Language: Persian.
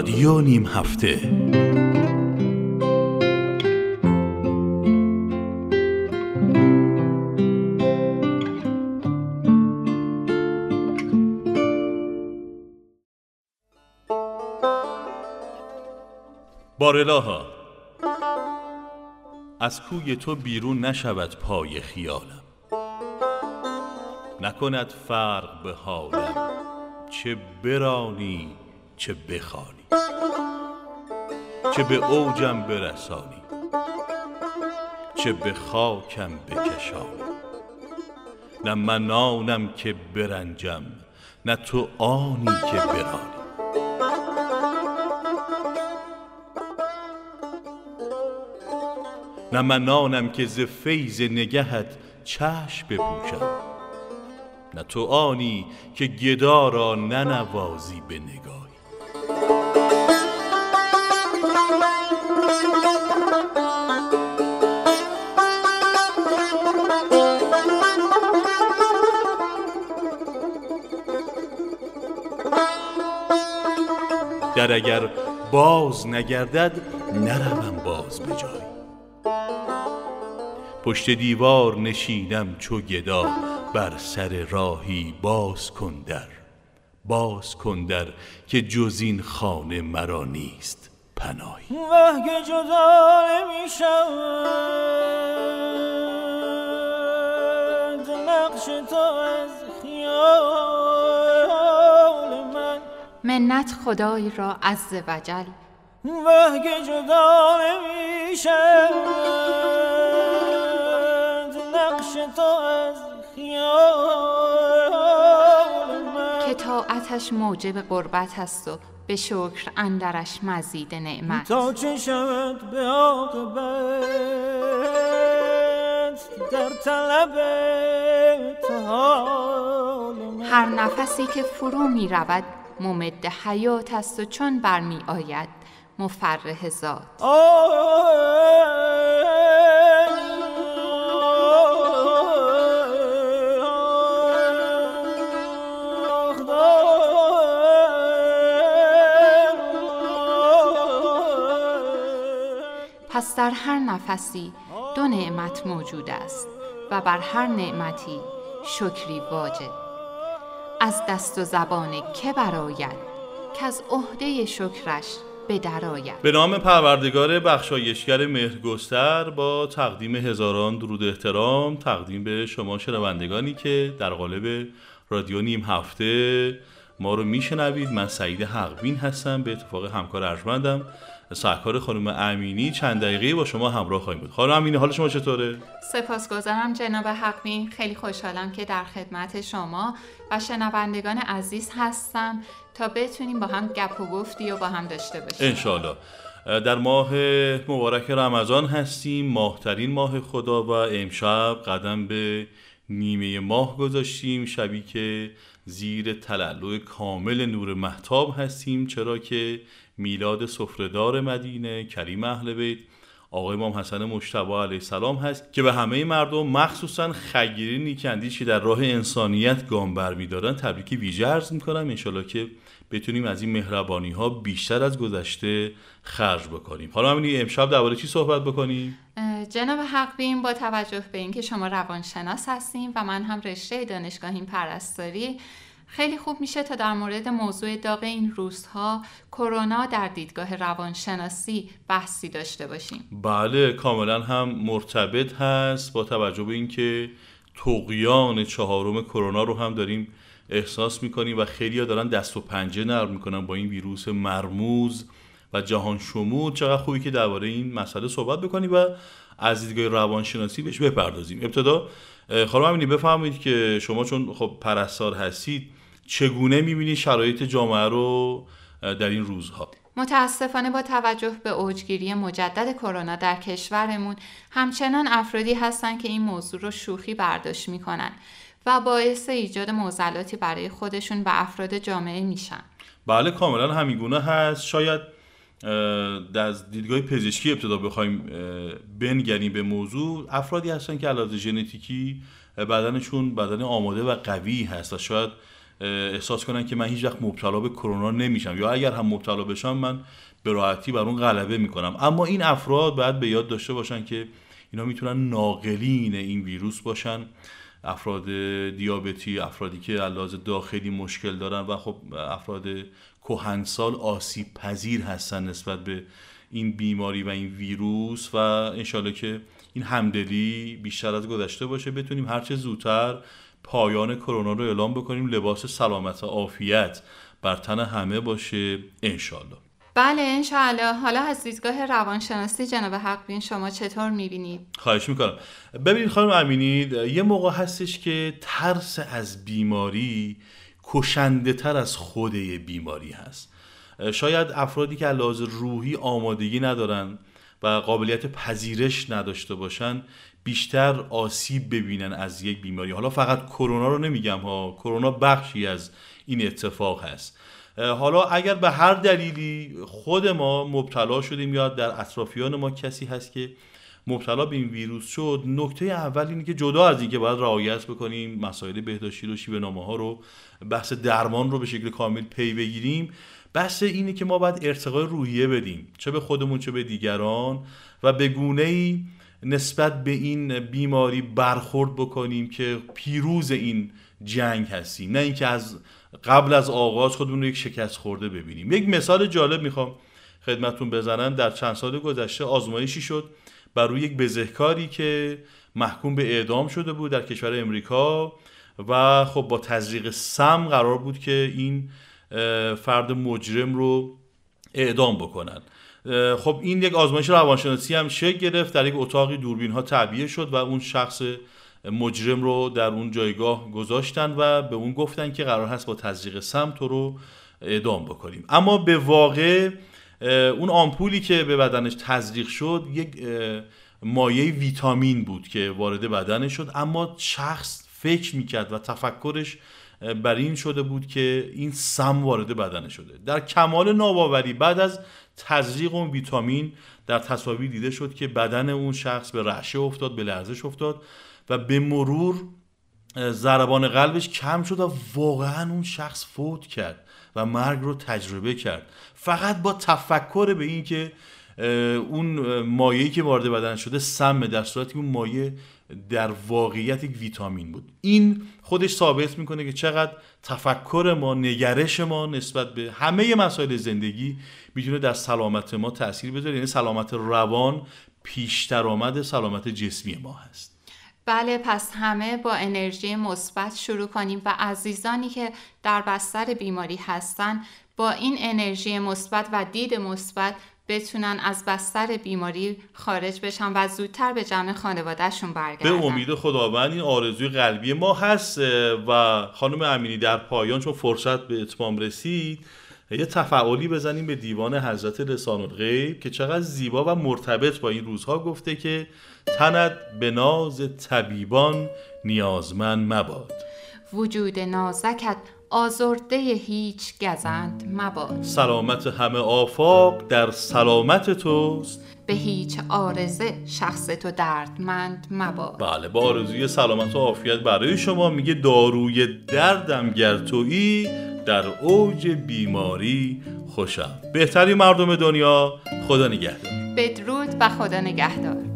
رادیو نیم هفته. بارلاها از کوی تو بیرون نشود پای خیالم. نکند فرق به حالم چه برانی چه بخوانی؟ چه به اوجم برسانی؟ چه به خاکم بکشانی؟ نه من آنم که برنجم نه تو آنی که برانی. نه من آنم که ز فیض نگهت چشم بپوشم نه تو آنی که گدا را ننوازی به نگاهی در اگر باز نگردد نروم باز به جایی پشت دیوار نشینم چو گدا بر سر راهی باز کن در. باز کن در که جز این خانه مرا نیست پناهی. وه که جدا نمیشم نقش تو از خیال منت خدای را عز وجل. که جدا نمیشم نقش تو از خیال من. که طاعتش موجب قربت است و به شکر اندرش مزید نعمت. تا چه شود به عاقبت در طلب هر نفسی که فرو می رود ممد حیات است و چون برمی آید مفرح ذات. پس در هر نفسی دو نعمت موجود است و بر هر نعمتی شکری واجب از دست و زبان که براید که از عهده شکرش به درآید به نام پروردگار بخشایشگر مهرگستر با تقدیم هزاران درود احترام تقدیم به شما شنوندگانی که در قالب رادیو نیم هفته ما رو میشنوید. من سعید حقبین هستم. به اتفاق همکار ارجمندم. سرکار خانم امینی چند دقیقه با شما همراه خواهیم بود. خانم امینی حال شما چطوره؟ سپاسگزارم جناب حقبین خیلی خوشحالم که در خدمت شما و شنوندگان عزیز هستم تا بتونیم با هم گپ و گفتی و با هم داشته باشیم. انشالله در ماه مبارک رمضان هستیم. ماهترین ماه خدا و امشب قدم به نیمه ماه گذاشتیم. شبی که زیر تلالو کامل نور محتاب هستیم چرا که میلاد سفرهدار مدینه کریم اهل بیت آقای امام حسن مجتبی علیه السلام هست که به همه مردم مخصوصا خیری نیکندیش که در راه انسانیت گام برمیدارن تبریکی ویژه عرض می‌کنم انشالله که بتونیم از این مهربانی ها بیشتر از گذشته خرج بکنیم. حالا همین امشب درباره چی صحبت بکنیم؟ جناب حقبین با توجه به اینکه شما روانشناس هستیم و من هم رشته دانشگاهیم پرستاری خیلی خوب میشه تا در مورد موضوع داغ این روزها کرونا در دیدگاه روانشناسی بحثی داشته باشیم. بله کاملا هم مرتبط هست با توجه به اینکه تقیان چهارم کرونا رو هم داریم احساس می‌کنیم و خیلی ها دارن دست و پنجه نرم می‌کنن با این ویروس مرموز و جهان شمول چقدر خوبی که درباره این مسئله صحبت بکنیم و از دیدگاه روانشناسی بهش بپردازیم. ابتدا خانم امینی بفرمایید که شما چون خب پرستار هستید چگونه می‌بینید شرایط جامعه رو در این روزها؟ متاسفانه با توجه به اوجگیری مجدد کرونا در کشورمون همچنان افرادی هستند که این موضوع رو شوخی برداشت می‌کنن و باعث ایجاد معضلاتی برای خودشون و افراد جامعه میشن. بله کاملا همیگونه هست. شاید از دیدگاه پزشکی ابتدا بخوایم بنگریم به موضوع. افرادی هستن که علاوه ژنتیکی بدنشون بدن آماده و قوی هست و شاید احساس کنن که من هیچ وقت مبتلا به کرونا نمیشم. یا اگر هم مبتلا بشم من به راحتی بر اون غلبه می‌کنم. اما این افراد باید به یاد داشته باشن که اینا می‌تونن ناقلین این ویروس باشن. افراد دیابتی افرادی که علاوه داخلی مشکل دارن و خب افراد کهنسال آسیب پذیر هستن نسبت به این بیماری و این ویروس و انشالله که این همدلی بیشتر از گذشته باشه. بتونیم هرچه زودتر پایان کرونا رو اعلام بکنیم. لباس سلامت و عافیت بر تن همه باشه انشالله بله انشاءالله. حالا از دیدگاه روانشناسی جناب حق بین شما چطور می‌بینید؟ خواهش می‌کنم. ببینید خانم امینید یه موقع هستش که ترس از بیماری کشنده تر از خود بیماری هست. شاید افرادی که لحاظ روحی آمادگی ندارن و قابلیت پذیرش نداشته باشن بیشتر آسیب ببینن از یک بیماری. حالا فقط کرونا رو نمیگم ها. کرونا بخشی از این اتفاق هست. حالا اگر به هر دلیلی خود ما مبتلا شدیم یا در اطرافیان ما کسی هست که مبتلا به این ویروس شد نکته اول اینه که جدا از اینکه باید رعایت بکنیم مسائل بهداشتی رو شیوه نامه ها رو بحث درمان رو به شکل کامل پی بگیریم بحث اینه که ما باید ارتقای روحیه بدیم. چه به خودمون چه به دیگران. و به گونه ای نسبت به این بیماری برخورد بکنیم که پیروز این جنگ هستیم. نه اینکه از قبل از آغاز خودمون رو یک شکست خورده ببینیم. یک مثال جالب می‌خوام خدمتون بزنم. در چند سال گذشته آزمایشی شد بر روی یک بزهکاری که محکوم به اعدام شده بود در کشور امریکا و خب با تزریق سم قرار بود که این فرد مجرم رو اعدام بکنن. خب این یک آزمایش روانشناسی هم شکل گرفت در یک اتاقی دوربین ها تعبیه شد و اون شخص مجرم رو در اون جایگاه گذاشتن و به اون گفتن که قرار هست با تزریق سم تو رو اعدام بکنیم. اما به واقع اون آمپولی که به بدنش تزریق شد یک مایه ویتامین بود که وارد بدنش شد. اما شخص فکر می‌کرد و تفکرش بر این شده بود که این سم وارد بدن شده. در کمال ناباوری بعد از تزریق اون ویتامین در تصاویر دیده شد که بدن اون شخص به رعشه افتاد به لرزش افتاد و به مرور ضربان قلبش کم شد و واقعا اون شخص فوت کرد و مرگ رو تجربه کرد. فقط با تفکر به این که اون مایهی که وارد بدن شده سمه در صورتی اون مایه در واقعیت یک ویتامین بود. این خودش ثابت می‌کنه که چقدر تفکر ما نگرش ما نسبت به همه مسائل زندگی می‌تونه در سلامت ما تاثیر بذاره. یعنی سلامت روان پیشتر آمد سلامت جسمی ما هست. بله پس همه با انرژی مثبت شروع کنیم و عزیزانی که در بستر بیماری هستن با این انرژی مثبت و دید مثبت بتونن از بستر بیماری خارج بشن و زودتر به جمع خانوادهشون برگردن. به امید خداوند این آرزوی قلبی ما هست و خانم امینی در پایان چون فرصت به اتمام رسید یه تفعالی بزنیم به دیوان حضرت لسان الغیب که چقدر زیبا و مرتبط با این روزها گفته که تنت به ناز طبیبان نیازمند مباد. وجود نازکت آزرده هیچ گزند مباد. سلامت همه آفاق در سلامت توست. به هیچ آرزه شخص تو دردمند مباد. بله با آرزوی سلامت و عافیت برای شما میگه داروی دردم گر تویی در اوج بیماری خوشم. بهتری مردم دنیا خدا نگهدار. بدرود و خدا نگهدار.